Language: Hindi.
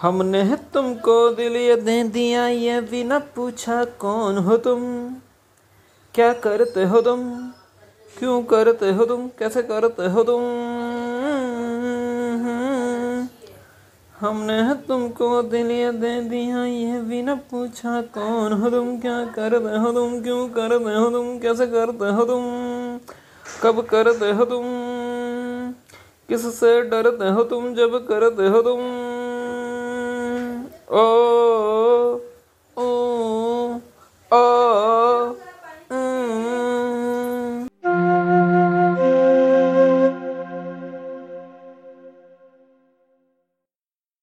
हमने तुमको दिल ये दे दिया ये भी न पूछा कौन हो तुम क्या करते हो तुम क्यों करते हो तुम कैसे करते हो तुम हमने तुमको दिल ये दे दिया ये भी न पूछा कौन हो तुम क्या करते हो तुम क्यों करते हो तुम कैसे करते हो तुम कब करते हो तुम किससे डरते हो तुम जब करते हो तुम Oh.